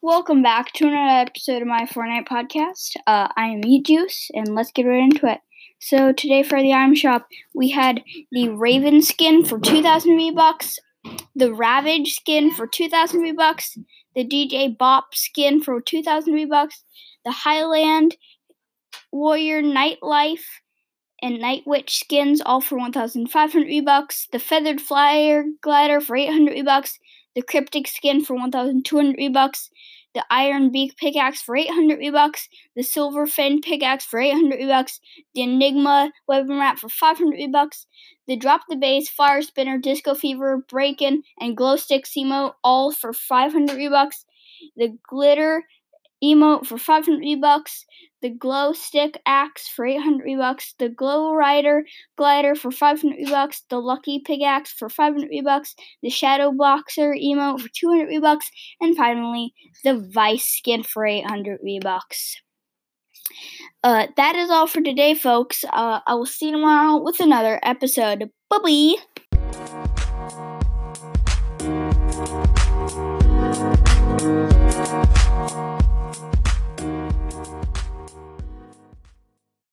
Welcome back to another episode of my Fortnite podcast. Uh, I am Eat Juice, and let's get right into it. So today for the item shop, we had the Raven skin for 2,000 V-Bucks, the Ravage skin for 2,000 V-Bucks, the DJ Bop skin for 2,000 V-Bucks, the Highland Warrior Nightlife and Night Witch skins all for 1,500 V-Bucks, the Feathered Flyer Glider for 800 V-Bucks, the Cryptic skin for 1,200 V-Bucks, the Iron Beak pickaxe for 800 V-Bucks, the Silver Fin pickaxe for 800 V-Bucks, the Enigma weapon wrap for 500 V-Bucks, the Drop the Bass, Fire Spinner, Disco Fever, Breakin', and Glow Stick emote all for 500 V-Bucks, the Glitter emote for 500 V-Bucks, the Glow Stick Axe for 800 V-Bucks, the Glow Rider Glider for 500 V-Bucks, the Lucky pickaxe for 500 V-Bucks, the Shadow Boxer emote for 200 V-Bucks, and finally, the Vice Skin for 800 V-Bucks. Uh, that is all for today, folks. Uh, I will see you tomorrow with another episode. Bye bye.